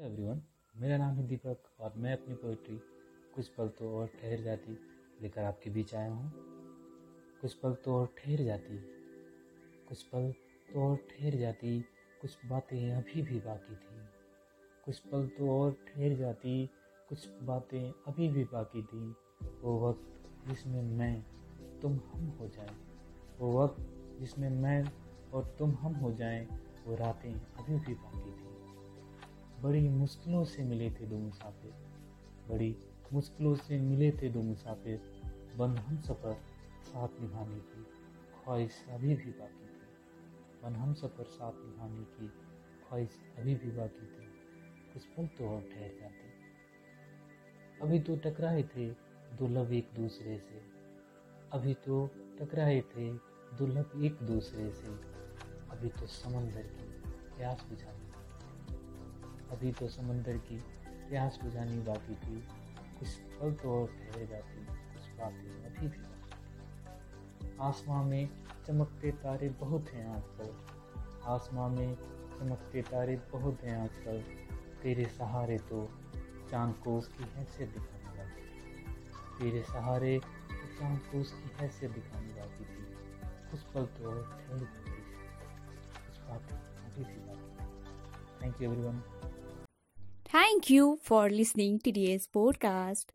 Everyone मेरा नाम है दीपक और मैं अपनी पोइट्री कुछ पल तो और ठहर जाती लेकर आपके बीच आया हूँ। कुछ पल तो और ठहर जाती, कुछ पल तो और ठहर जाती, कुछ बातें अभी भी बाकी थी। कुछ पल तो और ठहर जाती, कुछ बातें अभी भी बाकी थी। वो वक्त जिसमें मैं, तुम हम हो जाए। वो वक्त जिसमें मैं और तुम हम हो जाएँ, वो रातें अभी भी बाकी थी। बड़ी मुश्किलों से मिले थे दो मुसाफिर। बड़ी मुश्किलों से मिले थे दो मुसाफिर। बंद हम सफ़र साथ निभाने की ख्वाहिश अभी भी बाकी थी। बन हम सफ़र साथ निभाने की ख्वाहिश अभी भी बाकी थी। कुछ पल तो और ठहर जाते। अभी तो टकराए थे दो एक दूसरे से। अभी तो टकराए थे दो एक दूसरे से। अभी तो समंदर की प्यास बुझाने अभी तो समंदर की प्यास बुझानी बाकी थी। कुछ पल तो और ठहर जाती कुछ बातें अभी भी आसमां में चमकते तारे बहुत हैं आजकल। आसमां में चमकते तारे बहुत हैं आजकल। तेरे सहारे तो चाँद को उसकी हैसियत दिखाने बाकी तेरे सहारे तो चाँद को उसकी हैसियत दिखाने बाकी थी। कुछ पल तो और ठहर जाती। कुछ बातें अभी भी बाकी thank you everyone Thank you for listening to today's podcast.